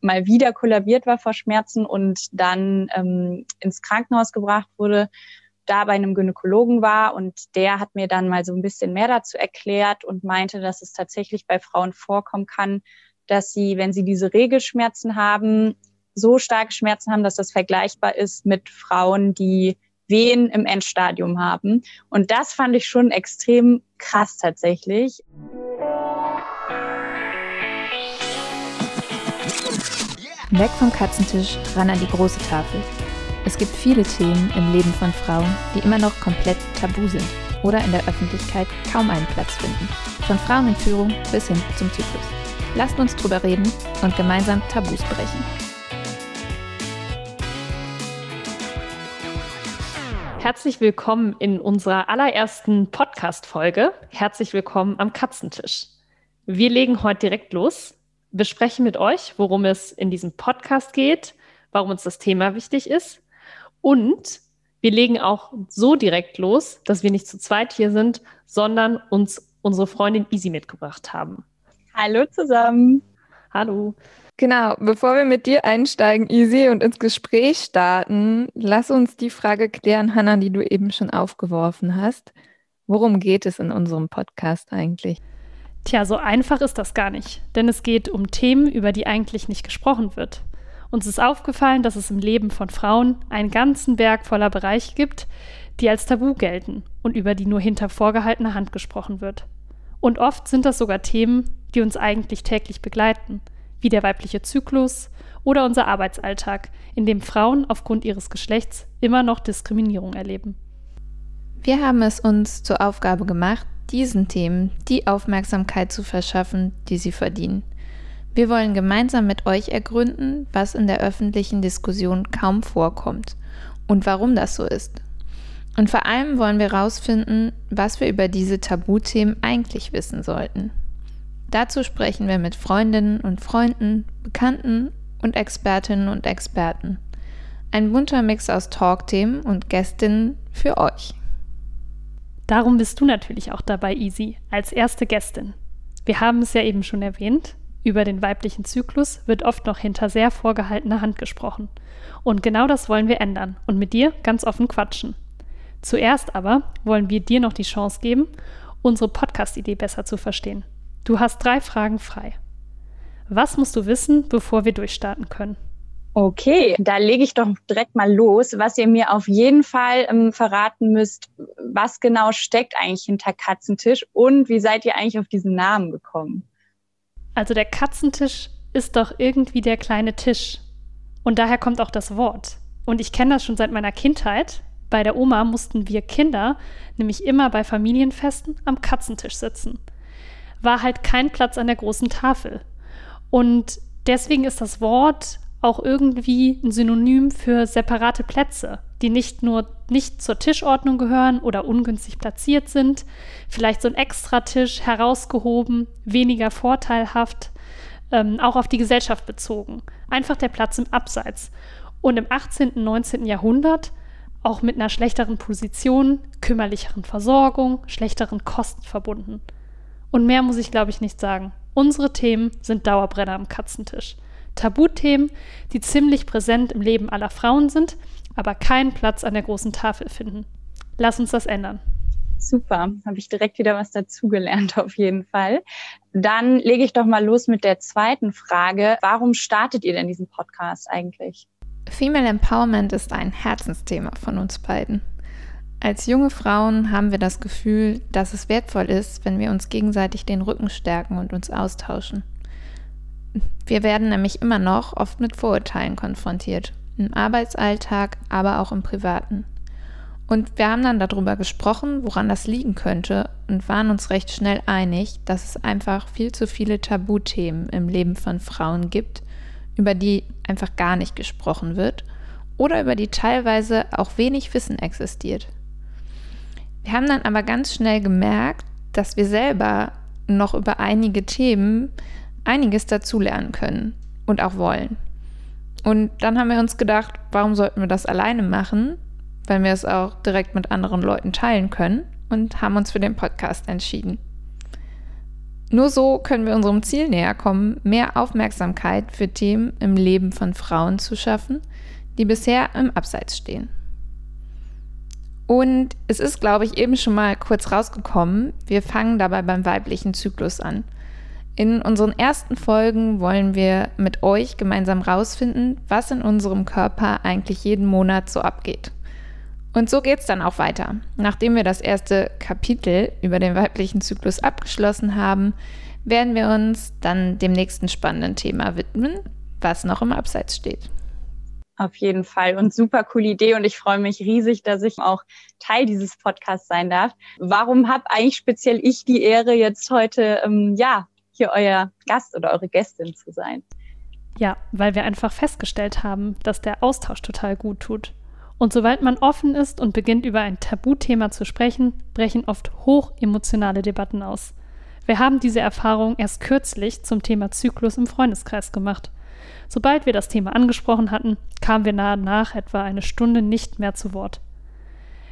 mal wieder kollabiert war vor Schmerzen und dann ähm, ins Krankenhaus gebracht wurde, da bei einem Gynäkologen war und der hat mir dann mal so ein bisschen mehr dazu erklärt und meinte, dass es tatsächlich bei Frauen vorkommen kann, dass sie, wenn sie diese Regelschmerzen haben, so starke Schmerzen haben, dass das vergleichbar ist mit Frauen, die Wehen im Endstadium haben. Und das fand ich schon extrem krass tatsächlich. Weg vom Katzentisch, ran an die große Tafel. Es gibt viele Themen im Leben von Frauen, die immer noch komplett tabu sind oder in der Öffentlichkeit kaum einen Platz finden. Von Frauen in Führung bis hin zum Zyklus. Lasst uns drüber reden und gemeinsam Tabus brechen. Herzlich willkommen in unserer allerersten Podcast-Folge. Herzlich willkommen am Katzentisch. Wir legen heute direkt los besprechen mit euch, worum es in diesem Podcast geht, warum uns das Thema wichtig ist. Und wir legen auch so direkt los, dass wir nicht zu zweit hier sind, sondern uns unsere Freundin Easy mitgebracht haben. Hallo zusammen. Hallo. Genau, bevor wir mit dir einsteigen, Easy, und ins Gespräch starten, lass uns die Frage klären, Hannah, die du eben schon aufgeworfen hast. Worum geht es in unserem Podcast eigentlich? Tja, so einfach ist das gar nicht, denn es geht um Themen, über die eigentlich nicht gesprochen wird. Uns ist aufgefallen, dass es im Leben von Frauen einen ganzen Berg voller Bereiche gibt, die als Tabu gelten und über die nur hinter vorgehaltener Hand gesprochen wird. Und oft sind das sogar Themen, die uns eigentlich täglich begleiten, wie der weibliche Zyklus oder unser Arbeitsalltag, in dem Frauen aufgrund ihres Geschlechts immer noch Diskriminierung erleben. Wir haben es uns zur Aufgabe gemacht, diesen Themen die Aufmerksamkeit zu verschaffen, die sie verdienen. Wir wollen gemeinsam mit euch ergründen, was in der öffentlichen Diskussion kaum vorkommt und warum das so ist. Und vor allem wollen wir herausfinden, was wir über diese Tabuthemen eigentlich wissen sollten. Dazu sprechen wir mit Freundinnen und Freunden, Bekannten und Expertinnen und Experten. Ein bunter Mix aus Talkthemen und Gästinnen für euch. Darum bist du natürlich auch dabei, Easy, als erste Gästin. Wir haben es ja eben schon erwähnt, über den weiblichen Zyklus wird oft noch hinter sehr vorgehaltener Hand gesprochen. Und genau das wollen wir ändern und mit dir ganz offen quatschen. Zuerst aber wollen wir dir noch die Chance geben, unsere Podcast-Idee besser zu verstehen. Du hast drei Fragen frei. Was musst du wissen, bevor wir durchstarten können? Okay, da lege ich doch direkt mal los, was ihr mir auf jeden Fall ähm, verraten müsst, was genau steckt eigentlich hinter Katzentisch und wie seid ihr eigentlich auf diesen Namen gekommen? Also der Katzentisch ist doch irgendwie der kleine Tisch. Und daher kommt auch das Wort. Und ich kenne das schon seit meiner Kindheit. Bei der Oma mussten wir Kinder nämlich immer bei Familienfesten am Katzentisch sitzen. War halt kein Platz an der großen Tafel. Und deswegen ist das Wort auch irgendwie ein Synonym für separate Plätze, die nicht nur nicht zur Tischordnung gehören oder ungünstig platziert sind, vielleicht so ein Extratisch herausgehoben, weniger vorteilhaft, ähm, auch auf die Gesellschaft bezogen. Einfach der Platz im Abseits. Und im 18. und 19. Jahrhundert auch mit einer schlechteren Position, kümmerlicheren Versorgung, schlechteren Kosten verbunden. Und mehr muss ich, glaube ich, nicht sagen. Unsere Themen sind Dauerbrenner am Katzentisch. Tabuthemen, die ziemlich präsent im Leben aller Frauen sind, aber keinen Platz an der großen Tafel finden. Lass uns das ändern. Super, habe ich direkt wieder was dazugelernt auf jeden Fall. Dann lege ich doch mal los mit der zweiten Frage. Warum startet ihr denn diesen Podcast eigentlich? Female Empowerment ist ein Herzensthema von uns beiden. Als junge Frauen haben wir das Gefühl, dass es wertvoll ist, wenn wir uns gegenseitig den Rücken stärken und uns austauschen. Wir werden nämlich immer noch oft mit Vorurteilen konfrontiert, im Arbeitsalltag, aber auch im privaten. Und wir haben dann darüber gesprochen, woran das liegen könnte und waren uns recht schnell einig, dass es einfach viel zu viele Tabuthemen im Leben von Frauen gibt, über die einfach gar nicht gesprochen wird oder über die teilweise auch wenig Wissen existiert. Wir haben dann aber ganz schnell gemerkt, dass wir selber noch über einige Themen einiges dazulernen können und auch wollen. Und dann haben wir uns gedacht, warum sollten wir das alleine machen, weil wir es auch direkt mit anderen Leuten teilen können und haben uns für den Podcast entschieden. Nur so können wir unserem Ziel näher kommen, mehr Aufmerksamkeit für Themen im Leben von Frauen zu schaffen, die bisher im Abseits stehen. Und es ist, glaube ich, eben schon mal kurz rausgekommen, wir fangen dabei beim weiblichen Zyklus an. In unseren ersten Folgen wollen wir mit euch gemeinsam rausfinden, was in unserem Körper eigentlich jeden Monat so abgeht. Und so geht es dann auch weiter. Nachdem wir das erste Kapitel über den weiblichen Zyklus abgeschlossen haben, werden wir uns dann dem nächsten spannenden Thema widmen, was noch im Abseits steht. Auf jeden Fall und super coole Idee und ich freue mich riesig, dass ich auch Teil dieses Podcasts sein darf. Warum habe eigentlich speziell ich die Ehre, jetzt heute ähm, ja hier euer Gast oder eure Gästin zu sein? Ja, weil wir einfach festgestellt haben, dass der Austausch total gut tut. Und sobald man offen ist und beginnt, über ein Tabuthema zu sprechen, brechen oft hochemotionale Debatten aus. Wir haben diese Erfahrung erst kürzlich zum Thema Zyklus im Freundeskreis gemacht. Sobald wir das Thema angesprochen hatten, kamen wir nahe nach etwa eine Stunde nicht mehr zu Wort.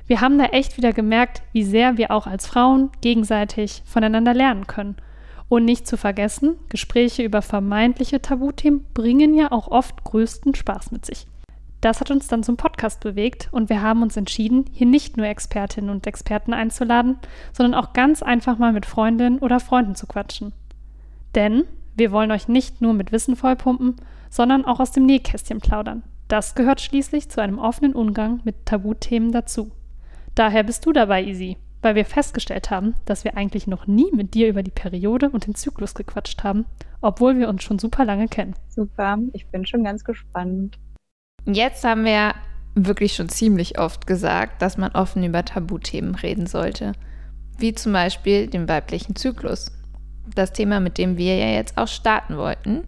Wir haben da echt wieder gemerkt, wie sehr wir auch als Frauen gegenseitig voneinander lernen können. Und nicht zu vergessen, Gespräche über vermeintliche Tabuthemen bringen ja auch oft größten Spaß mit sich. Das hat uns dann zum Podcast bewegt und wir haben uns entschieden, hier nicht nur Expertinnen und Experten einzuladen, sondern auch ganz einfach mal mit Freundinnen oder Freunden zu quatschen. Denn wir wollen euch nicht nur mit Wissen vollpumpen, sondern auch aus dem Nähkästchen plaudern. Das gehört schließlich zu einem offenen Umgang mit Tabuthemen dazu. Daher bist du dabei, Easy, weil wir festgestellt haben, dass wir eigentlich noch nie mit dir über die Periode und den Zyklus gequatscht haben, obwohl wir uns schon super lange kennen. Super, ich bin schon ganz gespannt. Jetzt haben wir wirklich schon ziemlich oft gesagt, dass man offen über Tabuthemen reden sollte, wie zum Beispiel den weiblichen Zyklus. Das Thema, mit dem wir ja jetzt auch starten wollten.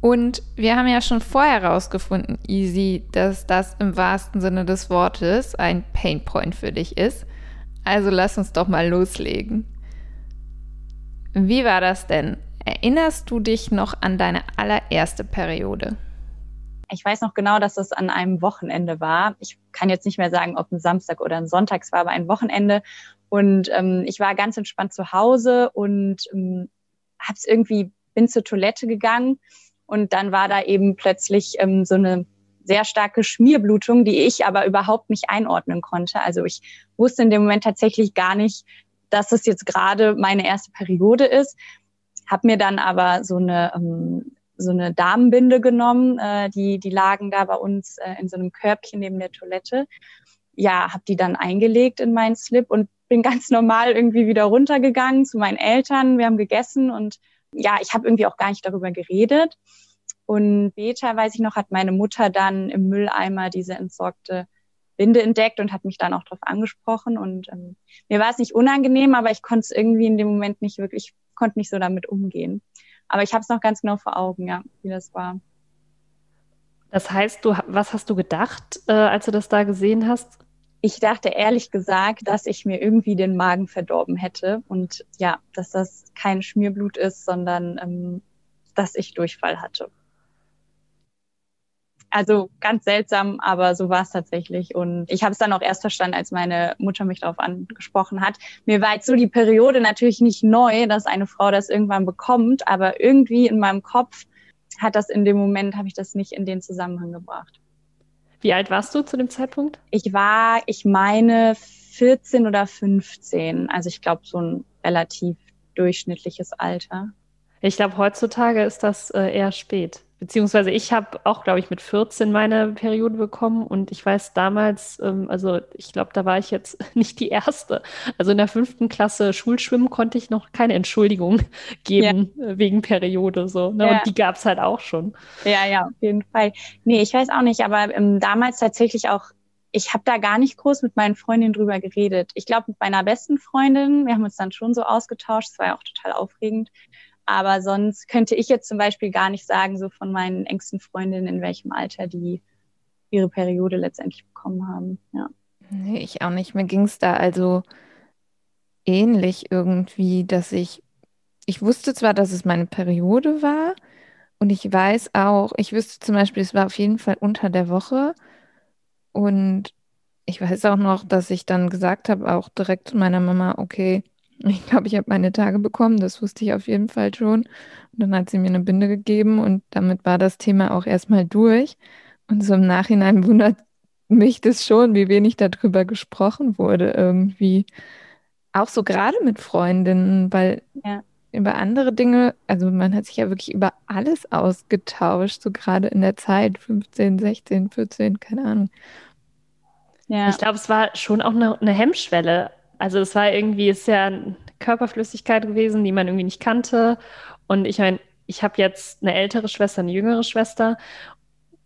Und wir haben ja schon vorher herausgefunden, Easy, dass das im wahrsten Sinne des Wortes ein Painpoint für dich ist. Also lass uns doch mal loslegen. Wie war das denn? Erinnerst du dich noch an deine allererste Periode? Ich weiß noch genau, dass das an einem Wochenende war. Ich kann jetzt nicht mehr sagen, ob ein Samstag oder ein Sonntag, es war aber ein Wochenende. Und ähm, ich war ganz entspannt zu Hause und ähm, hab's irgendwie, bin zur Toilette gegangen und dann war da eben plötzlich ähm, so eine sehr starke Schmierblutung, die ich aber überhaupt nicht einordnen konnte. Also ich wusste in dem Moment tatsächlich gar nicht, dass es jetzt gerade meine erste Periode ist. Hab mir dann aber so eine ähm, so eine Damenbinde genommen, äh, die, die lagen da bei uns äh, in so einem Körbchen neben der Toilette. Ja, habe die dann eingelegt in meinen Slip und bin ganz normal irgendwie wieder runtergegangen zu meinen Eltern. Wir haben gegessen und ja, ich habe irgendwie auch gar nicht darüber geredet. Und später, weiß ich noch, hat meine Mutter dann im Mülleimer diese entsorgte Binde entdeckt und hat mich dann auch darauf angesprochen. Und ähm, mir war es nicht unangenehm, aber ich konnte es irgendwie in dem Moment nicht wirklich, konnte nicht so damit umgehen. Aber ich habe es noch ganz genau vor Augen, ja, wie das war. Das heißt, du, was hast du gedacht, äh, als du das da gesehen hast? Ich dachte ehrlich gesagt, dass ich mir irgendwie den Magen verdorben hätte und ja, dass das kein Schmierblut ist, sondern ähm, dass ich Durchfall hatte. Also ganz seltsam, aber so war es tatsächlich. Und ich habe es dann auch erst verstanden, als meine Mutter mich darauf angesprochen hat. Mir war jetzt so die Periode natürlich nicht neu, dass eine Frau das irgendwann bekommt, aber irgendwie in meinem Kopf hat das in dem Moment, habe ich das nicht in den Zusammenhang gebracht. Wie alt warst du zu dem Zeitpunkt? Ich war, ich meine, 14 oder 15. Also ich glaube, so ein relativ durchschnittliches Alter. Ich glaube, heutzutage ist das äh, eher spät. Beziehungsweise ich habe auch, glaube ich, mit 14 meine Periode bekommen und ich weiß damals, ähm, also ich glaube, da war ich jetzt nicht die Erste. Also in der fünften Klasse Schulschwimmen konnte ich noch keine Entschuldigung geben ja. Äh, wegen Periode so. Ne? Ja. Und die gab es halt auch schon. Ja, ja, auf jeden Fall. Nee, ich weiß auch nicht, aber ähm, damals tatsächlich auch ich habe da gar nicht groß mit meinen Freundinnen drüber geredet. Ich glaube, mit meiner besten Freundin, wir haben uns dann schon so ausgetauscht, es war ja auch total aufregend. Aber sonst könnte ich jetzt zum Beispiel gar nicht sagen, so von meinen engsten Freundinnen, in welchem Alter die ihre Periode letztendlich bekommen haben. Ja. Nee, ich auch nicht. Mir ging es da also ähnlich irgendwie, dass ich, ich wusste zwar, dass es meine Periode war und ich weiß auch, ich wüsste zum Beispiel, es war auf jeden Fall unter der Woche und ich weiß auch noch, dass ich dann gesagt habe, auch direkt zu meiner Mama, okay, Ich glaube, ich habe meine Tage bekommen, das wusste ich auf jeden Fall schon. Und dann hat sie mir eine Binde gegeben und damit war das Thema auch erstmal durch. Und so im Nachhinein wundert mich das schon, wie wenig darüber gesprochen wurde irgendwie. Auch so gerade mit Freundinnen, weil ja. über andere Dinge, also man hat sich ja wirklich über alles ausgetauscht, so gerade in der Zeit, 15, 16, 14, keine Ahnung. Ja. Ich glaube, es war schon auch eine, eine Hemmschwelle. Also es war irgendwie, ist ja eine Körperflüssigkeit gewesen, die man irgendwie nicht kannte. Und ich meine, ich habe jetzt eine ältere Schwester, eine jüngere Schwester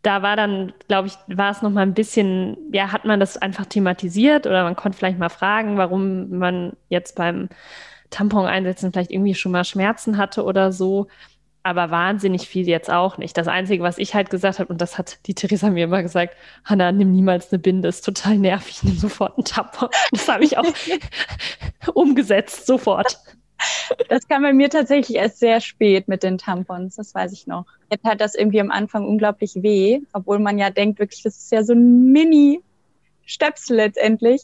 da war dann, glaube ich, war es noch mal ein bisschen, ja, hat man das einfach thematisiert oder man konnte vielleicht mal fragen, warum man jetzt beim Tampon einsetzen vielleicht irgendwie schon mal Schmerzen hatte oder so. Aber wahnsinnig viel jetzt auch nicht. Das Einzige, was ich halt gesagt habe, und das hat die Theresa mir immer gesagt, Hanna, nimm niemals eine Binde, ist total nervig, nimm sofort einen Tampon. Das habe ich auch umgesetzt, sofort. Das kam bei mir tatsächlich erst sehr spät mit den Tampons, das weiß ich noch. Jetzt hat das irgendwie am Anfang unglaublich weh, obwohl man ja denkt, wirklich, das ist ja so ein Mini-Stöpsel letztendlich.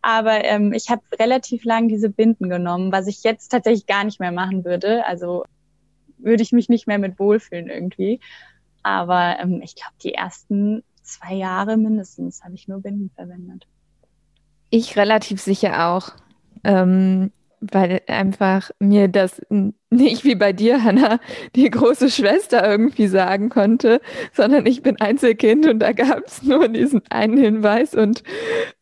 Aber ähm, ich habe relativ lang diese Binden genommen, was ich jetzt tatsächlich gar nicht mehr machen würde. Also würde ich mich nicht mehr mit wohlfühlen irgendwie. Aber ähm, ich glaube, die ersten zwei Jahre mindestens habe ich nur Binden verwendet. Ich relativ sicher auch. Ähm, weil einfach mir das nicht wie bei dir, Hanna, die große Schwester irgendwie sagen konnte, sondern ich bin Einzelkind und da gab es nur diesen einen Hinweis und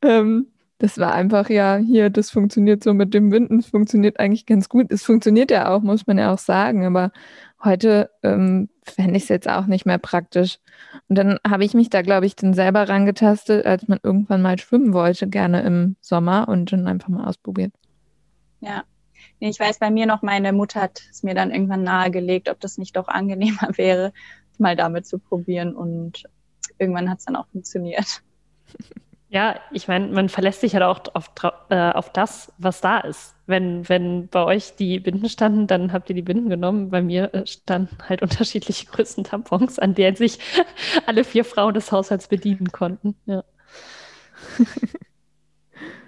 ähm, das war einfach, ja, hier, das funktioniert so mit dem Winden, es funktioniert eigentlich ganz gut. Es funktioniert ja auch, muss man ja auch sagen, aber heute ähm, fände ich es jetzt auch nicht mehr praktisch. Und dann habe ich mich da, glaube ich, dann selber rangetastet, als man irgendwann mal schwimmen wollte, gerne im Sommer und dann einfach mal ausprobiert. Ja. Nee, ich weiß bei mir noch, meine Mutter hat es mir dann irgendwann nahegelegt, ob das nicht doch angenehmer wäre, mal damit zu probieren. Und irgendwann hat es dann auch funktioniert. Ja, ich meine, man verlässt sich halt auch auf, äh, auf das, was da ist. Wenn, wenn bei euch die Binden standen, dann habt ihr die Binden genommen. Bei mir äh, standen halt unterschiedliche Größen Tampons, an denen sich alle vier Frauen des Haushalts bedienen konnten. Ja.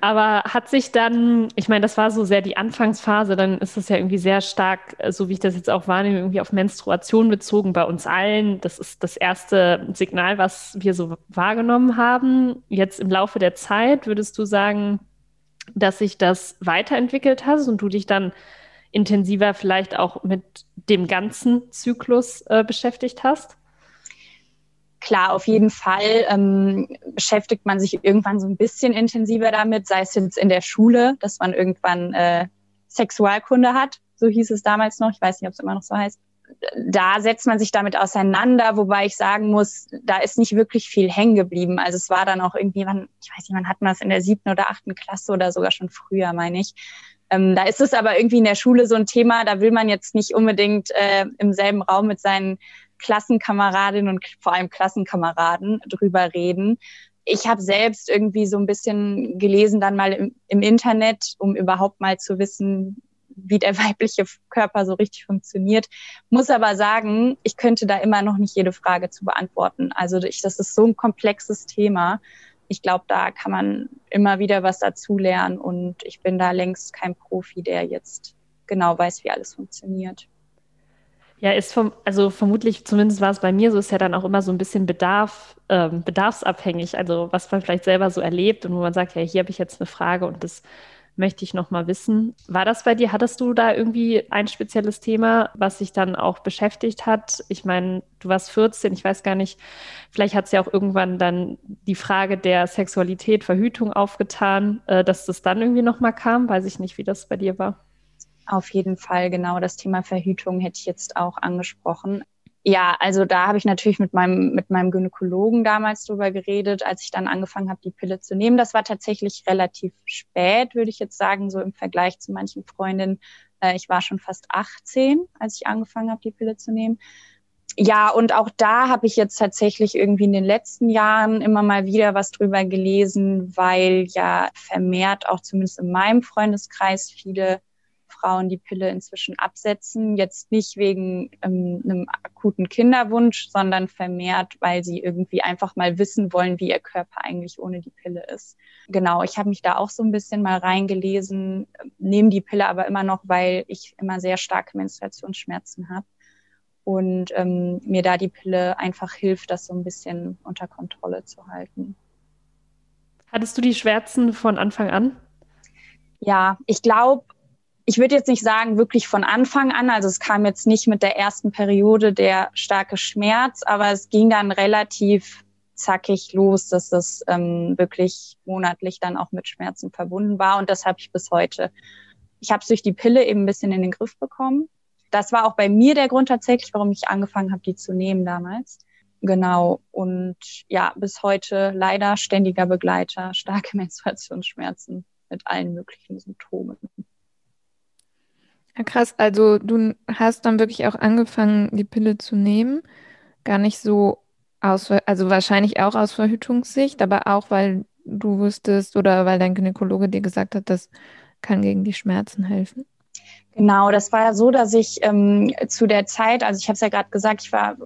Aber hat sich dann, ich meine, das war so sehr die Anfangsphase, dann ist es ja irgendwie sehr stark, äh, so wie ich das jetzt auch wahrnehme, irgendwie auf Menstruation bezogen bei uns allen. Das ist das erste Signal, was wir so wahrgenommen haben. Jetzt im Laufe der Zeit würdest du sagen, dass sich das weiterentwickelt hat und du dich dann intensiver vielleicht auch mit dem ganzen Zyklus äh, beschäftigt hast? Klar, auf jeden Fall ähm, beschäftigt man sich irgendwann so ein bisschen intensiver damit, sei es jetzt in der Schule, dass man irgendwann äh, Sexualkunde hat, so hieß es damals noch, ich weiß nicht, ob es immer noch so heißt. Da setzt man sich damit auseinander, wobei ich sagen muss, da ist nicht wirklich viel hängen geblieben. Also es war dann auch irgendwie, wann, ich weiß nicht, wann hat man das in der siebten oder achten Klasse oder sogar schon früher, meine ich. Ähm, da ist es aber irgendwie in der Schule so ein Thema, da will man jetzt nicht unbedingt äh, im selben Raum mit seinen Klassenkameradinnen und vor allem Klassenkameraden drüber reden. Ich habe selbst irgendwie so ein bisschen gelesen dann mal im, im Internet, um überhaupt mal zu wissen, wie der weibliche Körper so richtig funktioniert. Muss aber sagen, ich könnte da immer noch nicht jede Frage zu beantworten. Also ich, das ist so ein komplexes Thema. Ich glaube, da kann man immer wieder was dazulernen und ich bin da längst kein Profi, der jetzt genau weiß, wie alles funktioniert. Ja, ist vom, also vermutlich, zumindest war es bei mir so, ist ja dann auch immer so ein bisschen Bedarf, ähm, bedarfsabhängig, also was man vielleicht selber so erlebt und wo man sagt, ja, hier habe ich jetzt eine Frage und das möchte ich noch mal wissen. War das bei dir? Hattest du da irgendwie ein spezielles Thema, was sich dann auch beschäftigt hat? Ich meine, du warst 14, ich weiß gar nicht, vielleicht hat es ja auch irgendwann dann die Frage der Sexualität, Verhütung aufgetan, äh, dass das dann irgendwie noch mal kam. Weiß ich nicht, wie das bei dir war. Auf jeden Fall, genau. Das Thema Verhütung hätte ich jetzt auch angesprochen. Ja, also da habe ich natürlich mit meinem, mit meinem Gynäkologen damals drüber geredet, als ich dann angefangen habe, die Pille zu nehmen. Das war tatsächlich relativ spät, würde ich jetzt sagen, so im Vergleich zu manchen Freundinnen. Äh, ich war schon fast 18, als ich angefangen habe, die Pille zu nehmen. Ja, und auch da habe ich jetzt tatsächlich irgendwie in den letzten Jahren immer mal wieder was drüber gelesen, weil ja vermehrt auch zumindest in meinem Freundeskreis viele Frauen die Pille inzwischen absetzen. Jetzt nicht wegen ähm, einem akuten Kinderwunsch, sondern vermehrt, weil sie irgendwie einfach mal wissen wollen, wie ihr Körper eigentlich ohne die Pille ist. Genau, ich habe mich da auch so ein bisschen mal reingelesen, nehme die Pille aber immer noch, weil ich immer sehr starke Menstruationsschmerzen habe und ähm, mir da die Pille einfach hilft, das so ein bisschen unter Kontrolle zu halten. Hattest du die Schmerzen von Anfang an? Ja, ich glaube, ich würde jetzt nicht sagen, wirklich von Anfang an. Also es kam jetzt nicht mit der ersten Periode der starke Schmerz, aber es ging dann relativ zackig los, dass es ähm, wirklich monatlich dann auch mit Schmerzen verbunden war. Und das habe ich bis heute. Ich habe es durch die Pille eben ein bisschen in den Griff bekommen das war auch bei mir der Grund tatsächlich, warum ich angefangen habe, die zu nehmen damals. Genau. Und ja, bis heute leider ständiger Begleiter, starke Menstruationsschmerzen mit allen möglichen Symptomen. Ja, krass. Also du hast dann wirklich auch angefangen, die Pille zu nehmen. Gar nicht so aus, also wahrscheinlich auch aus Verhütungssicht, aber auch, weil du wusstest oder weil dein Gynäkologe dir gesagt hat, das kann gegen die Schmerzen helfen. Genau, das war so, dass ich ähm, zu der Zeit, also ich habe es ja gerade gesagt, ich war,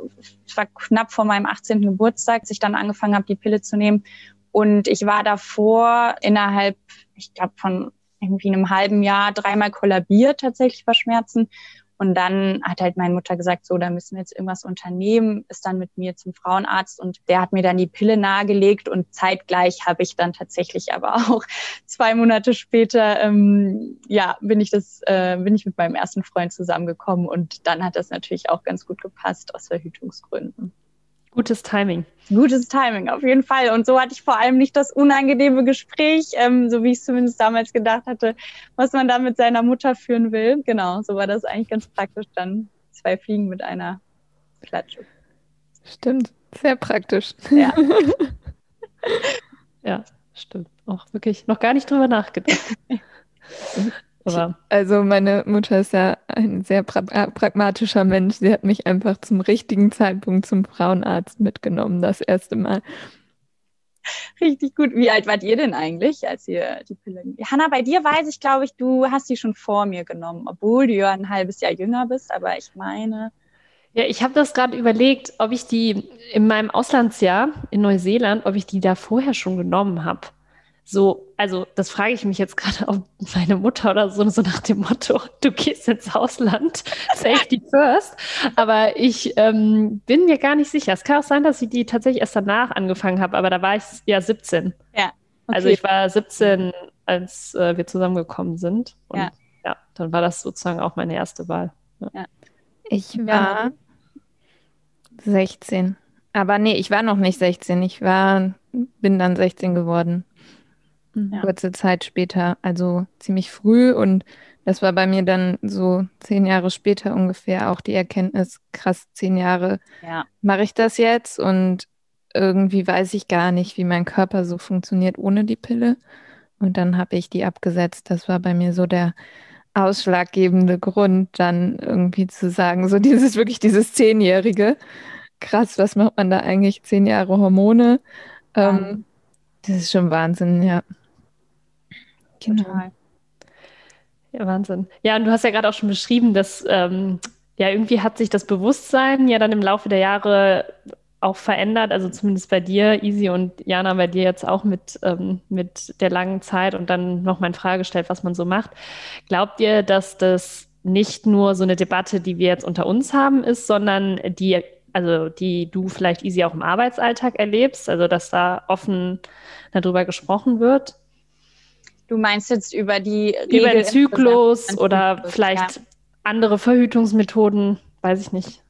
ich war knapp vor meinem 18. Geburtstag, als ich dann angefangen habe, die Pille zu nehmen. Und ich war davor innerhalb, ich glaube, von irgendwie einem halben Jahr dreimal kollabiert tatsächlich bei Schmerzen und dann hat halt meine Mutter gesagt, so, da müssen wir jetzt irgendwas unternehmen, ist dann mit mir zum Frauenarzt und der hat mir dann die Pille nahegelegt und zeitgleich habe ich dann tatsächlich aber auch zwei Monate später, ähm, ja, bin ich das, äh, bin ich mit meinem ersten Freund zusammengekommen und dann hat das natürlich auch ganz gut gepasst aus Verhütungsgründen. Gutes Timing. Gutes Timing, auf jeden Fall. Und so hatte ich vor allem nicht das unangenehme Gespräch, ähm, so wie ich es zumindest damals gedacht hatte, was man da mit seiner Mutter führen will. Genau, so war das eigentlich ganz praktisch dann. Zwei Fliegen mit einer Klatsche. Stimmt, sehr praktisch. Ja. ja, stimmt. Auch wirklich noch gar nicht drüber nachgedacht. Aber also meine Mutter ist ja ein sehr pra äh, pragmatischer Mensch. Sie hat mich einfach zum richtigen Zeitpunkt zum Frauenarzt mitgenommen, das erste Mal. Richtig gut. Wie alt wart ihr denn eigentlich, als ihr die Pille? Hanna, bei dir weiß ich, glaube ich, du hast die schon vor mir genommen, obwohl du ja ein halbes Jahr jünger bist, aber ich meine. Ja, ich habe das gerade überlegt, ob ich die in meinem Auslandsjahr in Neuseeland, ob ich die da vorher schon genommen habe so, also das frage ich mich jetzt gerade auf meine Mutter oder so, so nach dem Motto, du gehst ins Ausland, Safety first. Aber ich ähm, bin mir gar nicht sicher. Es kann auch sein, dass ich die tatsächlich erst danach angefangen habe, aber da war ich ja 17. Ja. Okay. Also ich war 17, als äh, wir zusammengekommen sind. Und ja. ja, dann war das sozusagen auch meine erste Wahl. Ja. Ja. Ich war 16. Aber nee, ich war noch nicht 16. Ich war, bin dann 16 geworden ja. kurze Zeit später, also ziemlich früh. Und das war bei mir dann so zehn Jahre später ungefähr auch die Erkenntnis, krass, zehn Jahre ja. mache ich das jetzt und irgendwie weiß ich gar nicht, wie mein Körper so funktioniert ohne die Pille. Und dann habe ich die abgesetzt. Das war bei mir so der ausschlaggebende Grund, dann irgendwie zu sagen, so dieses wirklich dieses Zehnjährige. Krass, was macht man da eigentlich? Zehn Jahre Hormone. Ähm, das ist schon Wahnsinn, ja. Genau. Total. Ja, Wahnsinn. Ja, und du hast ja gerade auch schon beschrieben, dass ähm, ja irgendwie hat sich das Bewusstsein ja dann im Laufe der Jahre auch verändert, also zumindest bei dir, Easy und Jana, bei dir jetzt auch mit, ähm, mit der langen Zeit und dann nochmal in Frage gestellt, was man so macht. Glaubt ihr, dass das nicht nur so eine Debatte, die wir jetzt unter uns haben, ist, sondern die, also die du vielleicht Easy auch im Arbeitsalltag erlebst, also dass da offen darüber gesprochen wird? Du meinst jetzt über die Regel über den Zyklus oder vielleicht ja. andere Verhütungsmethoden, weiß ich nicht.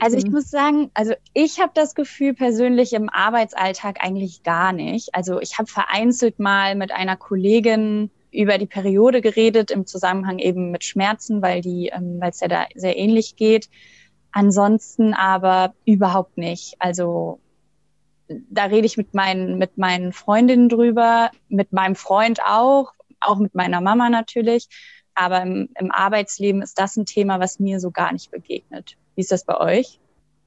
also ich muss sagen, also ich habe das Gefühl persönlich im Arbeitsalltag eigentlich gar nicht. Also ich habe vereinzelt mal mit einer Kollegin über die Periode geredet im Zusammenhang eben mit Schmerzen, weil die, ähm, weil es ja da sehr ähnlich geht. Ansonsten aber überhaupt nicht. Also da rede ich mit meinen, mit meinen Freundinnen drüber, mit meinem Freund auch, auch mit meiner Mama natürlich. Aber im, im Arbeitsleben ist das ein Thema, was mir so gar nicht begegnet. Wie ist das bei euch?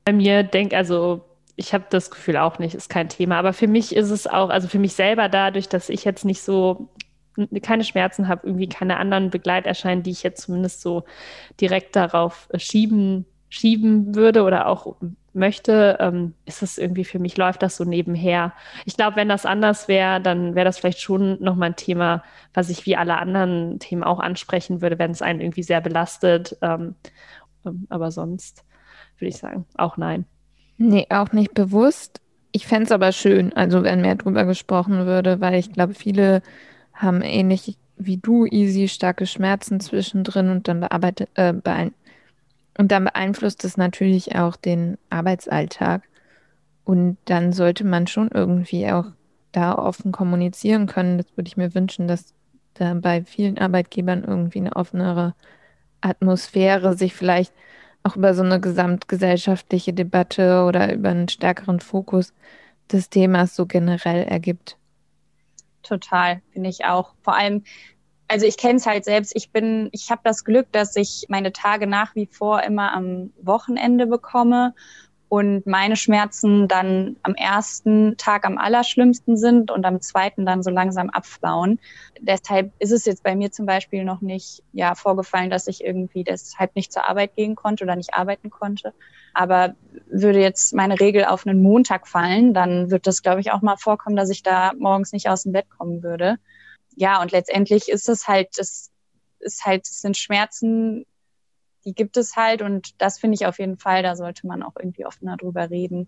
Bei mir denke, also ich habe das Gefühl auch nicht, ist kein Thema. Aber für mich ist es auch, also für mich selber dadurch, dass ich jetzt nicht so keine Schmerzen habe, irgendwie keine anderen Begleiterscheinen, die ich jetzt zumindest so direkt darauf schieben, schieben würde oder auch möchte, ähm, ist es irgendwie für mich, läuft das so nebenher. Ich glaube, wenn das anders wäre, dann wäre das vielleicht schon nochmal ein Thema, was ich wie alle anderen Themen auch ansprechen würde, wenn es einen irgendwie sehr belastet. Ähm, ähm, aber sonst würde ich sagen, auch nein. Nee, auch nicht bewusst. Ich fände es aber schön, also wenn mehr drüber gesprochen würde, weil ich glaube, viele haben ähnlich wie du easy starke Schmerzen zwischendrin und dann bearbeitet, äh, und dann beeinflusst es natürlich auch den Arbeitsalltag. Und dann sollte man schon irgendwie auch da offen kommunizieren können. Das würde ich mir wünschen, dass da bei vielen Arbeitgebern irgendwie eine offenere Atmosphäre sich vielleicht auch über so eine gesamtgesellschaftliche Debatte oder über einen stärkeren Fokus des Themas so generell ergibt. Total, finde ich auch. Vor allem, also ich kenne es halt selbst. Ich bin, ich habe das Glück, dass ich meine Tage nach wie vor immer am Wochenende bekomme und meine Schmerzen dann am ersten Tag am allerschlimmsten sind und am zweiten dann so langsam abflauen. Deshalb ist es jetzt bei mir zum Beispiel noch nicht ja, vorgefallen, dass ich irgendwie deshalb nicht zur Arbeit gehen konnte oder nicht arbeiten konnte. Aber würde jetzt meine Regel auf einen Montag fallen, dann wird das, glaube ich, auch mal vorkommen, dass ich da morgens nicht aus dem Bett kommen würde. Ja, und letztendlich ist es halt, das ist halt, es sind Schmerzen, die gibt es halt und das finde ich auf jeden Fall, da sollte man auch irgendwie offener drüber reden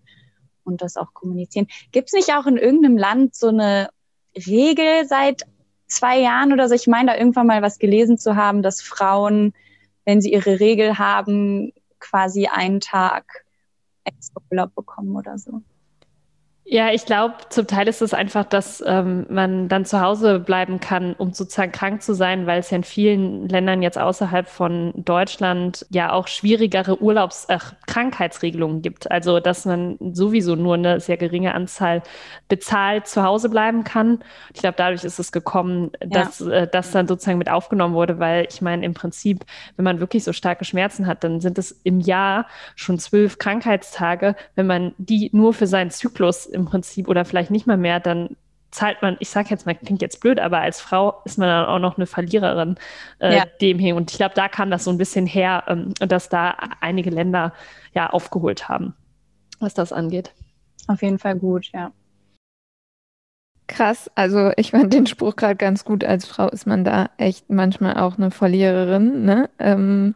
und das auch kommunizieren. Gibt es nicht auch in irgendeinem Land so eine Regel seit zwei Jahren oder so? Ich meine, da irgendwann mal was gelesen zu haben, dass Frauen, wenn sie ihre Regel haben, quasi einen Tag extra Urlaub bekommen oder so. Ja, ich glaube, zum Teil ist es einfach, dass ähm, man dann zu Hause bleiben kann, um sozusagen krank zu sein, weil es ja in vielen Ländern jetzt außerhalb von Deutschland ja auch schwierigere Urlaubs-, äh, Krankheitsregelungen gibt. Also, dass man sowieso nur eine sehr geringe Anzahl bezahlt zu Hause bleiben kann. Ich glaube, dadurch ist es gekommen, dass ja. äh, das dann sozusagen mit aufgenommen wurde, weil ich meine, im Prinzip, wenn man wirklich so starke Schmerzen hat, dann sind es im Jahr schon zwölf Krankheitstage, wenn man die nur für seinen Zyklus im Prinzip oder vielleicht nicht mal mehr, dann zahlt man, ich sage jetzt mal, klingt jetzt blöd, aber als Frau ist man dann auch noch eine Verliererin äh, ja. dem hin. Und ich glaube, da kam das so ein bisschen her, ähm, dass da einige Länder ja aufgeholt haben, was das angeht. Auf jeden Fall gut, ja. Krass, also ich fand den Spruch gerade ganz gut. Als Frau ist man da echt manchmal auch eine Verliererin. Ne? Ähm,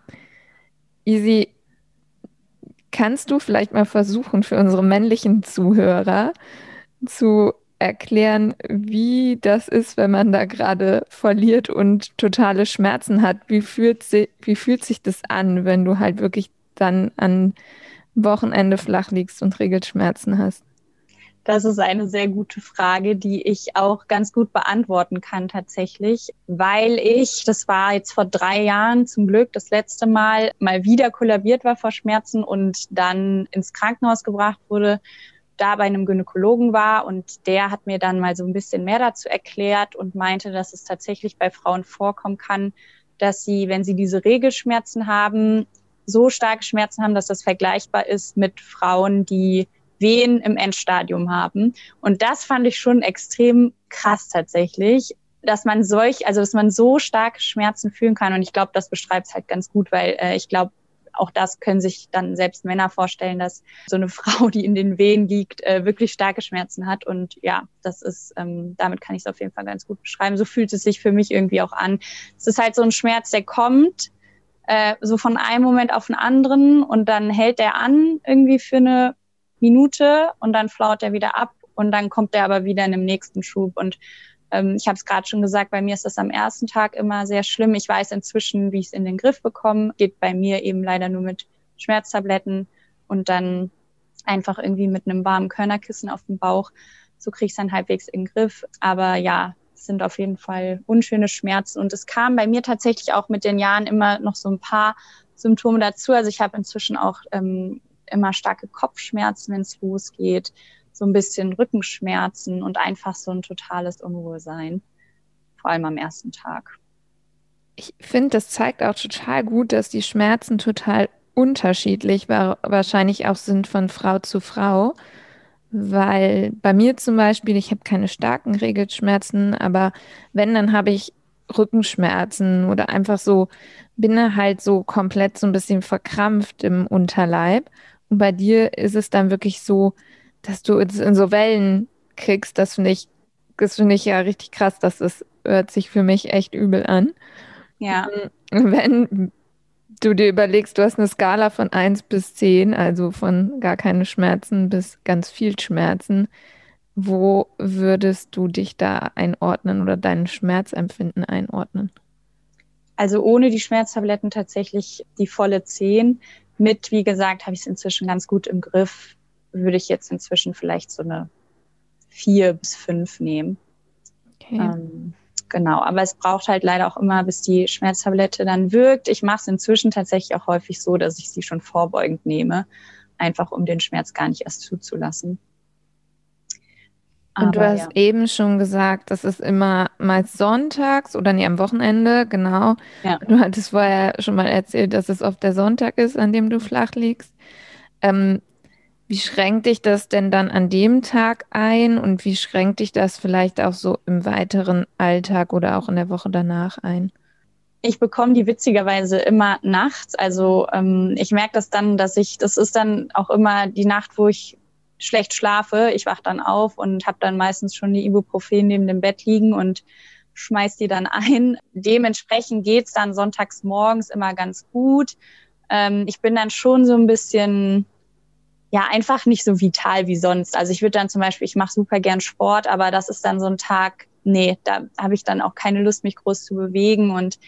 Easy, Kannst du vielleicht mal versuchen, für unsere männlichen Zuhörer zu erklären, wie das ist, wenn man da gerade verliert und totale Schmerzen hat? Wie fühlt, sie, wie fühlt sich das an, wenn du halt wirklich dann an Wochenende flach liegst und Regelschmerzen hast? Das ist eine sehr gute Frage, die ich auch ganz gut beantworten kann tatsächlich, weil ich, das war jetzt vor drei Jahren zum Glück das letzte Mal, mal wieder kollabiert war vor Schmerzen und dann ins Krankenhaus gebracht wurde, da bei einem Gynäkologen war und der hat mir dann mal so ein bisschen mehr dazu erklärt und meinte, dass es tatsächlich bei Frauen vorkommen kann, dass sie, wenn sie diese Regelschmerzen haben, so starke Schmerzen haben, dass das vergleichbar ist mit Frauen, die Wehen im Endstadium haben. Und das fand ich schon extrem krass tatsächlich, dass man solch, also dass man so starke Schmerzen fühlen kann. Und ich glaube, das beschreibt es halt ganz gut, weil äh, ich glaube, auch das können sich dann selbst Männer vorstellen, dass so eine Frau, die in den Wehen liegt, äh, wirklich starke Schmerzen hat. Und ja, das ist, ähm, damit kann ich es auf jeden Fall ganz gut beschreiben. So fühlt es sich für mich irgendwie auch an. Es ist halt so ein Schmerz, der kommt, äh, so von einem Moment auf den anderen und dann hält der an irgendwie für eine Minute und dann flaut er wieder ab und dann kommt er aber wieder in dem nächsten Schub. Und ähm, ich habe es gerade schon gesagt, bei mir ist das am ersten Tag immer sehr schlimm. Ich weiß inzwischen, wie ich es in den Griff bekomme. Geht bei mir eben leider nur mit Schmerztabletten und dann einfach irgendwie mit einem warmen Körnerkissen auf dem Bauch. So kriege ich es dann halbwegs in den Griff. Aber ja, es sind auf jeden Fall unschöne Schmerzen. Und es kam bei mir tatsächlich auch mit den Jahren immer noch so ein paar Symptome dazu. Also ich habe inzwischen auch ähm, immer starke Kopfschmerzen, wenn es losgeht, so ein bisschen Rückenschmerzen und einfach so ein totales Unwohlsein, vor allem am ersten Tag. Ich finde, das zeigt auch total gut, dass die Schmerzen total unterschiedlich wahrscheinlich auch sind von Frau zu Frau. weil bei mir zum Beispiel, ich habe keine starken Regelschmerzen, aber wenn, dann habe ich Rückenschmerzen oder einfach so, bin halt so komplett so ein bisschen verkrampft im Unterleib. Und bei dir ist es dann wirklich so, dass du in so Wellen kriegst. Das finde ich, das finde ich ja richtig krass. Das ist, hört sich für mich echt übel an. Ja. Wenn du dir überlegst, du hast eine Skala von 1 bis 10, also von gar keine Schmerzen bis ganz viel Schmerzen, wo würdest du dich da einordnen oder dein Schmerzempfinden einordnen? Also ohne die Schmerztabletten tatsächlich die volle 10. Mit, wie gesagt, habe ich es inzwischen ganz gut im Griff. Würde ich jetzt inzwischen vielleicht so eine 4 bis 5 nehmen. Okay. Ähm, genau, aber es braucht halt leider auch immer, bis die Schmerztablette dann wirkt. Ich mache es inzwischen tatsächlich auch häufig so, dass ich sie schon vorbeugend nehme, einfach um den Schmerz gar nicht erst zuzulassen. Und du hast ja. eben schon gesagt, das ist immer meist sonntags oder nie am Wochenende, genau. Ja. Du hattest vorher schon mal erzählt, dass es oft der Sonntag ist, an dem du flach liegst. Ähm, wie schränkt dich das denn dann an dem Tag ein und wie schränkt dich das vielleicht auch so im weiteren Alltag oder auch in der Woche danach ein? Ich bekomme die witzigerweise immer nachts. Also ähm, ich merke das dann, dass ich, das ist dann auch immer die Nacht, wo ich schlecht schlafe. Ich wach dann auf und habe dann meistens schon die Ibuprofen neben dem Bett liegen und schmeiß die dann ein. Dementsprechend geht's dann sonntags morgens immer ganz gut. Ähm, ich bin dann schon so ein bisschen, ja, einfach nicht so vital wie sonst. Also ich würde dann zum Beispiel, ich mache super gern Sport, aber das ist dann so ein Tag, nee, da habe ich dann auch keine Lust, mich groß zu bewegen und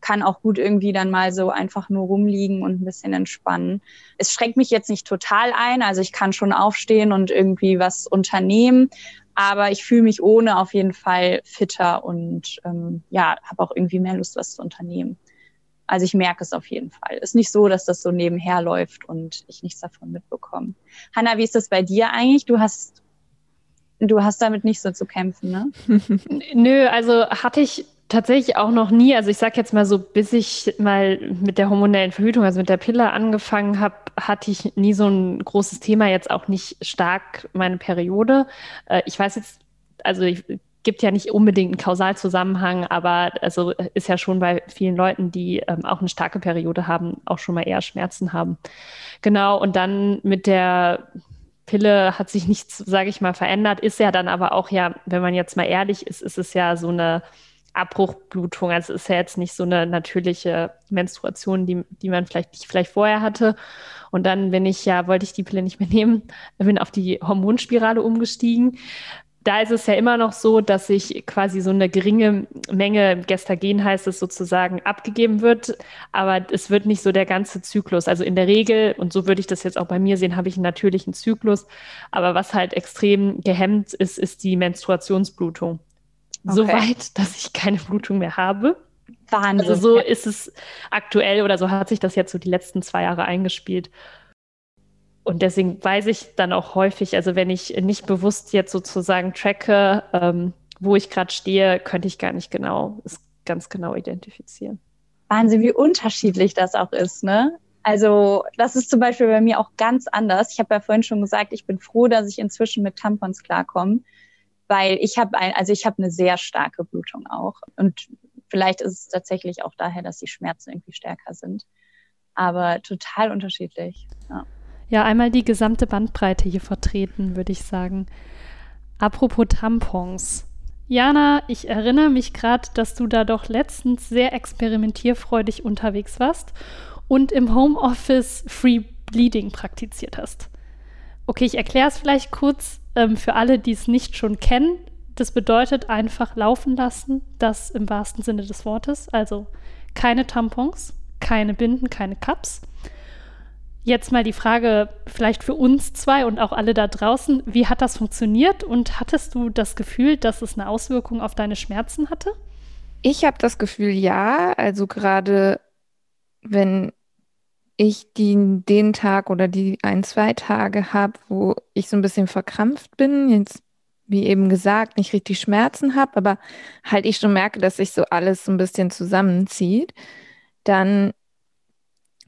kann auch gut irgendwie dann mal so einfach nur rumliegen und ein bisschen entspannen. Es schränkt mich jetzt nicht total ein, also ich kann schon aufstehen und irgendwie was unternehmen, aber ich fühle mich ohne auf jeden Fall fitter und ähm, ja, habe auch irgendwie mehr Lust, was zu unternehmen. Also ich merke es auf jeden Fall. Ist nicht so, dass das so nebenher läuft und ich nichts davon mitbekomme. Hanna, wie ist das bei dir eigentlich? Du hast du hast damit nicht so zu kämpfen, ne? Nö, also hatte ich tatsächlich auch noch nie, also ich sag jetzt mal so, bis ich mal mit der hormonellen Verhütung, also mit der Pille angefangen habe, hatte ich nie so ein großes Thema, jetzt auch nicht stark meine Periode. Äh, ich weiß jetzt, also ich, gibt ja nicht unbedingt einen Kausalzusammenhang, aber also ist ja schon bei vielen Leuten, die ähm, auch eine starke Periode haben, auch schon mal eher Schmerzen haben. Genau, und dann mit der Pille hat sich nichts, sage ich mal, verändert, ist ja dann aber auch ja, wenn man jetzt mal ehrlich ist, ist es ja so eine Abbruchblutung. Also es ist ja jetzt nicht so eine natürliche Menstruation, die, die man vielleicht, die ich vielleicht vorher hatte. Und dann bin ich ja, wollte ich die Pille nicht mehr nehmen, bin auf die Hormonspirale umgestiegen. Da ist es ja immer noch so, dass sich quasi so eine geringe Menge Gestagen heißt es sozusagen abgegeben wird, aber es wird nicht so der ganze Zyklus. Also in der Regel, und so würde ich das jetzt auch bei mir sehen, habe ich einen natürlichen Zyklus, aber was halt extrem gehemmt ist, ist die Menstruationsblutung. Okay. So weit, dass ich keine Blutung mehr habe. Wahnsinn. Also so ist es aktuell oder so hat sich das jetzt so die letzten zwei Jahre eingespielt. Und deswegen weiß ich dann auch häufig, also wenn ich nicht bewusst jetzt sozusagen tracke, ähm, wo ich gerade stehe, könnte ich gar nicht genau, es ganz genau identifizieren. Wahnsinn, wie unterschiedlich das auch ist, ne? Also das ist zum Beispiel bei mir auch ganz anders. Ich habe ja vorhin schon gesagt, ich bin froh, dass ich inzwischen mit Tampons klarkomme weil ich habe ein, also ich habe eine sehr starke Blutung auch und vielleicht ist es tatsächlich auch daher, dass die Schmerzen irgendwie stärker sind, aber total unterschiedlich. Ja. Ja, einmal die gesamte Bandbreite hier vertreten, würde ich sagen. Apropos Tampons. Jana, ich erinnere mich gerade, dass du da doch letztens sehr experimentierfreudig unterwegs warst und im Homeoffice Free Bleeding praktiziert hast. Okay, ich erkläre es vielleicht kurz ähm, für alle, die es nicht schon kennen, das bedeutet einfach laufen lassen, das im wahrsten Sinne des Wortes. Also keine Tampons, keine Binden, keine Cups. Jetzt mal die Frage vielleicht für uns zwei und auch alle da draußen, wie hat das funktioniert und hattest du das Gefühl, dass es eine Auswirkung auf deine Schmerzen hatte? Ich habe das Gefühl, ja. Also gerade wenn ich die, den Tag oder die ein, zwei Tage habe, wo ich so ein bisschen verkrampft bin, jetzt wie eben gesagt, nicht richtig Schmerzen habe, aber halt ich schon merke, dass sich so alles so ein bisschen zusammenzieht, dann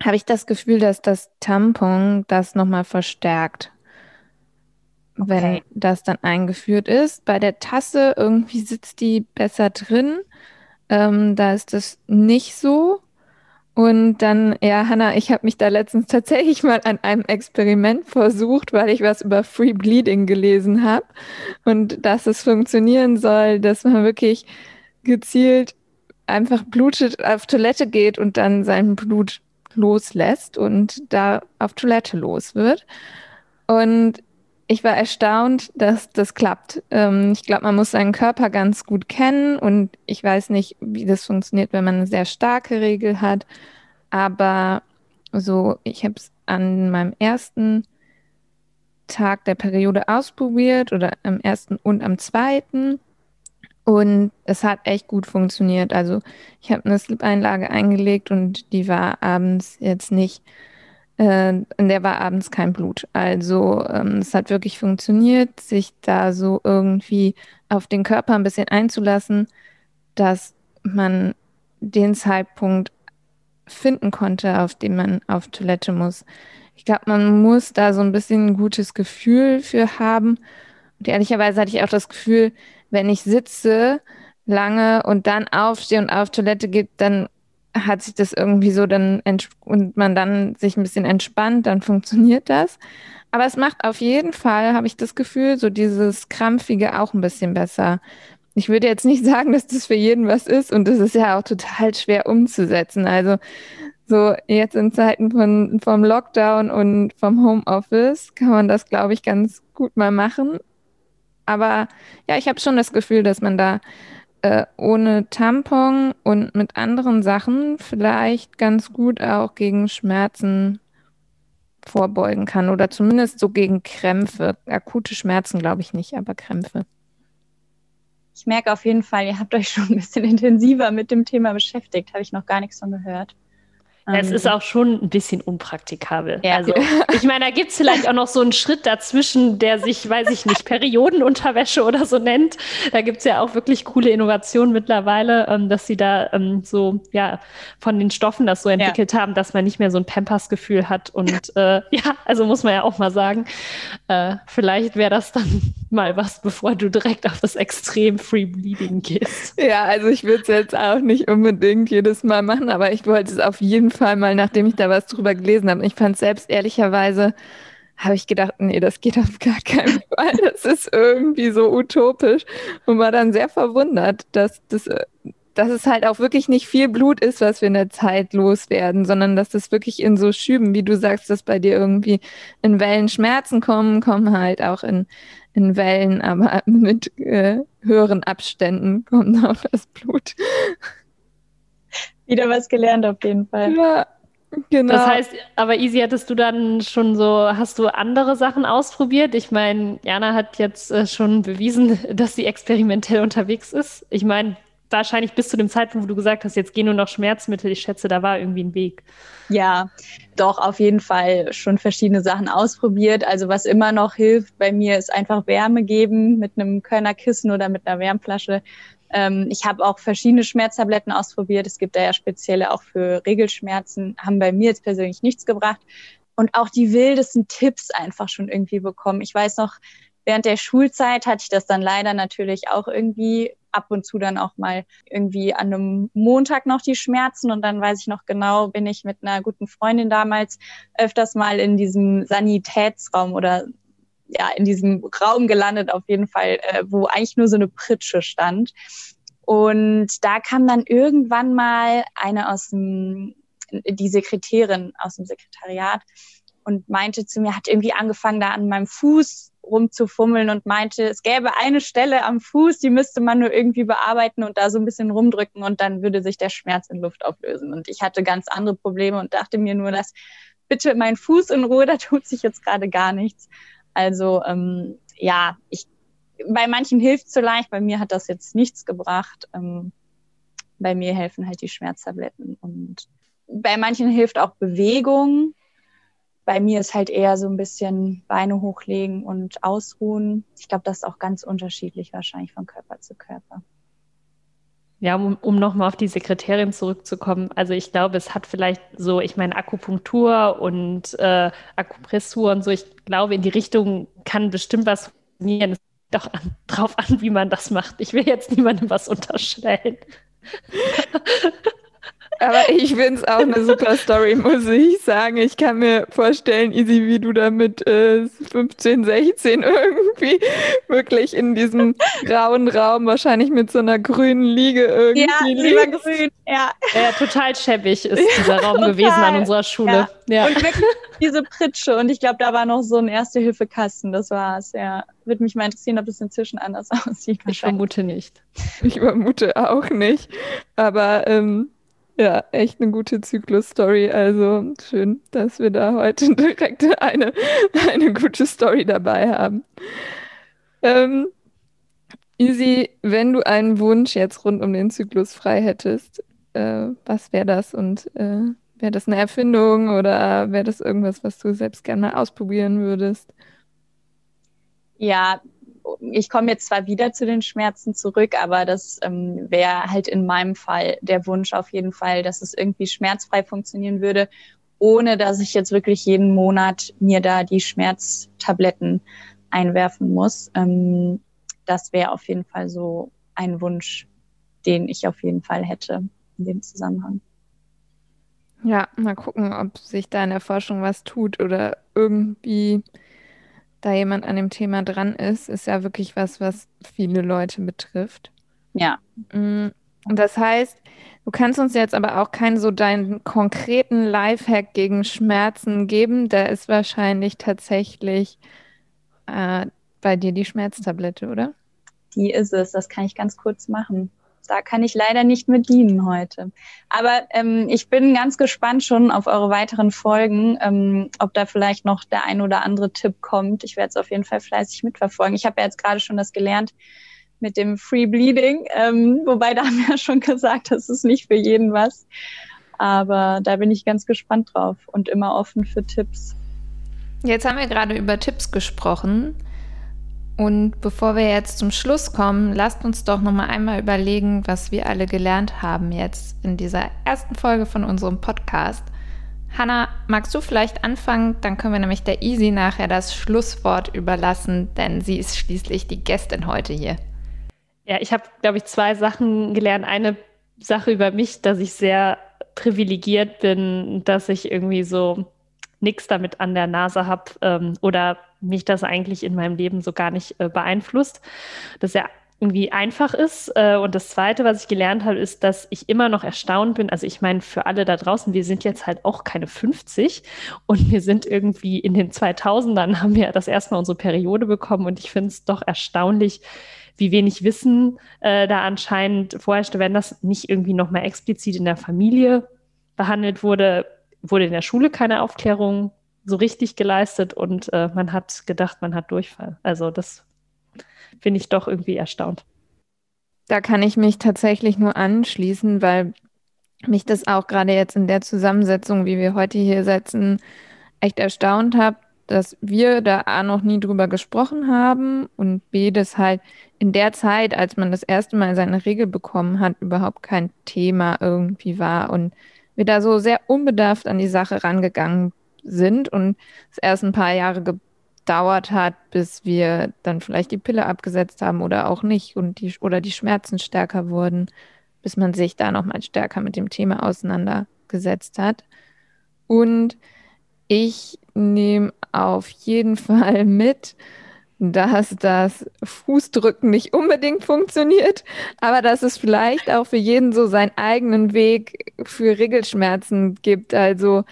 habe ich das Gefühl, dass das Tampon das nochmal verstärkt. wenn okay. das dann eingeführt ist. Bei der Tasse irgendwie sitzt die besser drin. Ähm, da ist das nicht so. Und dann, ja, Hanna, ich habe mich da letztens tatsächlich mal an einem Experiment versucht, weil ich was über Free Bleeding gelesen habe und dass es funktionieren soll, dass man wirklich gezielt einfach blutet, auf Toilette geht und dann sein Blut loslässt und da auf Toilette los wird. Und ich war erstaunt, dass das klappt. Ähm, ich glaube, man muss seinen Körper ganz gut kennen und ich weiß nicht, wie das funktioniert, wenn man eine sehr starke Regel hat. Aber so, ich habe es an meinem ersten Tag der Periode ausprobiert oder am ersten und am zweiten. Und es hat echt gut funktioniert. Also ich habe eine Slip-Einlage eingelegt und die war abends jetzt nicht äh, in der war abends kein Blut. Also ähm, es hat wirklich funktioniert, sich da so irgendwie auf den Körper ein bisschen einzulassen, dass man den Zeitpunkt finden konnte, auf dem man auf Toilette muss. Ich glaube, man muss da so ein bisschen ein gutes Gefühl für haben. Und ehrlicherweise hatte ich auch das Gefühl, wenn ich sitze lange und dann aufstehe und auf Toilette gehe, dann hat sich das irgendwie so dann und man dann sich ein bisschen entspannt, dann funktioniert das. Aber es macht auf jeden Fall, habe ich das Gefühl, so dieses Krampfige auch ein bisschen besser. Ich würde jetzt nicht sagen, dass das für jeden was ist und das ist ja auch total schwer umzusetzen. Also so jetzt in Zeiten von vom Lockdown und vom Homeoffice kann man das, glaube ich, ganz gut mal machen. Aber ja, ich habe schon das Gefühl, dass man da äh, ohne Tampon und mit anderen Sachen vielleicht ganz gut auch gegen Schmerzen vorbeugen kann oder zumindest so gegen Krämpfe. Akute Schmerzen glaube ich nicht, aber Krämpfe. Ich merke auf jeden Fall, ihr habt euch schon ein bisschen intensiver mit dem Thema beschäftigt. Habe ich noch gar nichts von gehört. Es ist ähm. auch schon ein bisschen unpraktikabel. Ja. Also, ich meine, da gibt es vielleicht auch noch so einen Schritt dazwischen, der sich, weiß ich nicht, Periodenunterwäsche oder so nennt. Da gibt es ja auch wirklich coole Innovationen mittlerweile, ähm, dass sie da ähm, so, ja, von den Stoffen das so entwickelt ja. haben, dass man nicht mehr so ein Pampers-Gefühl hat. Und äh, ja, also muss man ja auch mal sagen, äh, vielleicht wäre das dann mal was, bevor du direkt auf das Extrem Free Bleeding gehst. Ja, also ich würde es jetzt auch nicht unbedingt jedes Mal machen, aber ich wollte es auf jeden Fall Fall mal, nachdem ich da was drüber gelesen habe. Ich fand selbst ehrlicherweise, habe ich gedacht, nee, das geht auf gar keinen Fall. Das ist irgendwie so utopisch. Und war dann sehr verwundert, dass das dass es halt auch wirklich nicht viel Blut ist, was wir in der Zeit loswerden, sondern dass das wirklich in so Schüben, wie du sagst, dass bei dir irgendwie in Wellen Schmerzen kommen, kommen halt auch in, in Wellen, aber mit äh, höheren Abständen kommt auch das Blut. Wieder was gelernt auf jeden Fall. Ja, genau. Das heißt, aber Easy, hattest du dann schon so, hast du andere Sachen ausprobiert? Ich meine, Jana hat jetzt äh, schon bewiesen, dass sie experimentell unterwegs ist. Ich meine, wahrscheinlich bis zu dem Zeitpunkt, wo du gesagt hast, jetzt gehen nur noch Schmerzmittel. Ich schätze, da war irgendwie ein Weg. Ja, doch auf jeden Fall schon verschiedene Sachen ausprobiert. Also was immer noch hilft bei mir, ist einfach Wärme geben mit einem Körnerkissen oder mit einer Wärmflasche. Ähm, ich habe auch verschiedene Schmerztabletten ausprobiert. Es gibt da ja spezielle auch für Regelschmerzen, haben bei mir jetzt persönlich nichts gebracht. Und auch die wildesten Tipps einfach schon irgendwie bekommen. Ich weiß noch, während der Schulzeit hatte ich das dann leider natürlich auch irgendwie ab und zu dann auch mal irgendwie an einem Montag noch die Schmerzen und dann weiß ich noch genau, bin ich mit einer guten Freundin damals öfters mal in diesem Sanitätsraum oder ja, in diesem Raum gelandet, auf jeden Fall, äh, wo eigentlich nur so eine Pritsche stand. Und da kam dann irgendwann mal eine aus dem, die Sekretärin aus dem Sekretariat und meinte zu mir, hat irgendwie angefangen, da an meinem Fuß rumzufummeln und meinte, es gäbe eine Stelle am Fuß, die müsste man nur irgendwie bearbeiten und da so ein bisschen rumdrücken und dann würde sich der Schmerz in Luft auflösen. Und ich hatte ganz andere Probleme und dachte mir nur, dass bitte mein Fuß in Ruhe, da tut sich jetzt gerade gar nichts. Also ähm, ja, ich, bei manchen hilft es so leicht, bei mir hat das jetzt nichts gebracht. Ähm, bei mir helfen halt die Schmerztabletten und bei manchen hilft auch Bewegung. Bei mir ist halt eher so ein bisschen Beine hochlegen und ausruhen. Ich glaube, das ist auch ganz unterschiedlich wahrscheinlich von Körper zu Körper. Ja, um, um nochmal auf die Sekretärin zurückzukommen. Also ich glaube, es hat vielleicht so, ich meine, Akupunktur und äh, Akupressur und so, ich glaube, in die Richtung kann bestimmt was funktionieren. Es liegt doch an, drauf an, wie man das macht. Ich will jetzt niemandem was unterstellen. Aber ich finde es auch eine super Story, muss ich sagen. Ich kann mir vorstellen, Easy, wie du da mit äh, 15, 16 irgendwie wirklich in diesem grauen Raum, wahrscheinlich mit so einer grünen Liege irgendwie. Ja, lieber grün, ja. Ja, total schäbig ist dieser Raum total. gewesen an unserer Schule. Ja. ja. Und wirklich diese Pritsche. Und ich glaube, da war noch so ein Erste-Hilfe-Kasten. Das war's, ja. Würde mich mal interessieren, ob das inzwischen anders aussieht. Ich vermute nicht. Ich vermute auch nicht. Aber ähm, ja, echt eine gute Zyklus-Story. Also schön, dass wir da heute direkt eine, eine gute Story dabei haben. Ähm, Easy, wenn du einen Wunsch jetzt rund um den Zyklus frei hättest, äh, was wäre das? Und äh, wäre das eine Erfindung oder wäre das irgendwas, was du selbst gerne ausprobieren würdest? Ja, ich komme jetzt zwar wieder zu den Schmerzen zurück, aber das ähm, wäre halt in meinem Fall der Wunsch auf jeden Fall, dass es irgendwie schmerzfrei funktionieren würde, ohne dass ich jetzt wirklich jeden Monat mir da die Schmerztabletten einwerfen muss. Ähm, das wäre auf jeden Fall so ein Wunsch, den ich auf jeden Fall hätte in dem Zusammenhang. Ja, mal gucken, ob sich da in der Forschung was tut oder irgendwie da jemand an dem Thema dran ist, ist ja wirklich was, was viele Leute betrifft. Ja. Mm, und das heißt, du kannst uns jetzt aber auch keinen so deinen konkreten Lifehack gegen Schmerzen geben. Da ist wahrscheinlich tatsächlich äh, bei dir die Schmerztablette, oder? Die ist es. Das kann ich ganz kurz machen da kann ich leider nicht mit dienen heute. Aber ähm, ich bin ganz gespannt schon auf eure weiteren Folgen, ähm, ob da vielleicht noch der ein oder andere Tipp kommt. Ich werde es auf jeden Fall fleißig mitverfolgen. Ich habe ja jetzt gerade schon das gelernt mit dem Free Bleeding, ähm, wobei da haben wir ja schon gesagt, das ist nicht für jeden was. Aber da bin ich ganz gespannt drauf und immer offen für Tipps. Jetzt haben wir gerade über Tipps gesprochen. Und bevor wir jetzt zum Schluss kommen, lasst uns doch noch mal einmal überlegen, was wir alle gelernt haben jetzt in dieser ersten Folge von unserem Podcast. Hanna, magst du vielleicht anfangen? Dann können wir nämlich der Easy nachher das Schlusswort überlassen, denn sie ist schließlich die Gästin heute hier. Ja, ich habe, glaube ich, zwei Sachen gelernt. Eine Sache über mich, dass ich sehr privilegiert bin, dass ich irgendwie so nichts damit an der Nase habe ähm, oder mich das eigentlich in meinem Leben so gar nicht äh, beeinflusst. Dass er irgendwie einfach ist. Äh, und das Zweite, was ich gelernt habe, ist, dass ich immer noch erstaunt bin. Also ich meine, für alle da draußen, wir sind jetzt halt auch keine 50 und wir sind irgendwie in den 2000ern, haben wir das erste Mal unsere Periode bekommen und ich finde es doch erstaunlich, wie wenig Wissen äh, da anscheinend vorherrschte, wenn das nicht irgendwie nochmal explizit in der Familie behandelt wurde, wurde in der Schule keine Aufklärung so richtig geleistet und äh, man hat gedacht, man hat Durchfall. Also das finde ich doch irgendwie erstaunt. Da kann ich mich tatsächlich nur anschließen, weil mich das auch gerade jetzt in der Zusammensetzung, wie wir heute hier sitzen, echt erstaunt hat, dass wir da A noch nie drüber gesprochen haben und B, das halt in der Zeit, als man das erste Mal seine Regel bekommen hat, überhaupt kein Thema irgendwie war und wir da so sehr unbedarft an die Sache rangegangen sind und es erst ein paar Jahre gedauert hat, bis wir dann vielleicht die Pille abgesetzt haben oder auch nicht und die oder die Schmerzen stärker wurden, bis man sich da nochmal stärker mit dem Thema auseinandergesetzt hat. Und ich nehme auf jeden Fall mit, dass das Fußdrücken nicht unbedingt funktioniert, aber dass es vielleicht auch für jeden so seinen eigenen Weg für Regelschmerzen gibt. Also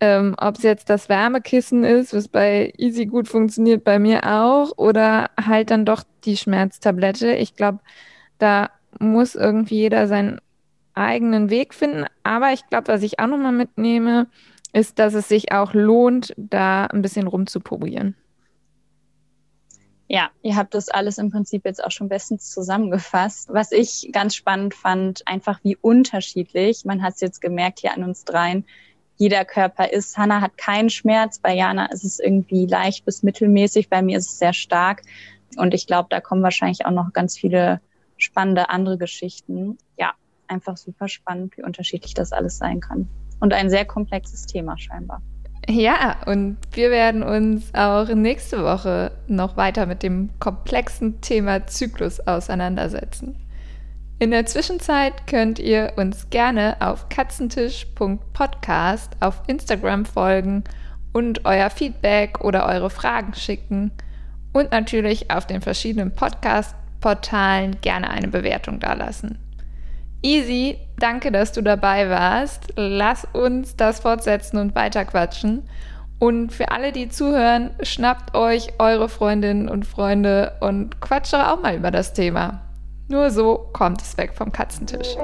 ähm, ob es jetzt das Wärmekissen ist, was bei Easy gut funktioniert, bei mir auch, oder halt dann doch die Schmerztablette. Ich glaube, da muss irgendwie jeder seinen eigenen Weg finden. Aber ich glaube, was ich auch nochmal mitnehme, ist, dass es sich auch lohnt, da ein bisschen rumzuprobieren. Ja, ihr habt das alles im Prinzip jetzt auch schon bestens zusammengefasst. Was ich ganz spannend fand, einfach wie unterschiedlich, man hat es jetzt gemerkt hier an uns dreien, jeder Körper ist. Hanna hat keinen Schmerz, bei Jana ist es irgendwie leicht bis mittelmäßig, bei mir ist es sehr stark. Und ich glaube, da kommen wahrscheinlich auch noch ganz viele spannende andere Geschichten. Ja, einfach super spannend, wie unterschiedlich das alles sein kann. Und ein sehr komplexes Thema scheinbar. Ja, und wir werden uns auch nächste Woche noch weiter mit dem komplexen Thema Zyklus auseinandersetzen. In der Zwischenzeit könnt ihr uns gerne auf katzentisch.podcast auf Instagram folgen und euer Feedback oder eure Fragen schicken und natürlich auf den verschiedenen Podcast-Portalen gerne eine Bewertung dalassen. Easy, danke, dass du dabei warst. Lass uns das fortsetzen und weiterquatschen. Und für alle, die zuhören, schnappt euch eure Freundinnen und Freunde und quatscht auch mal über das Thema. Nur so kommt es weg vom Katzentisch.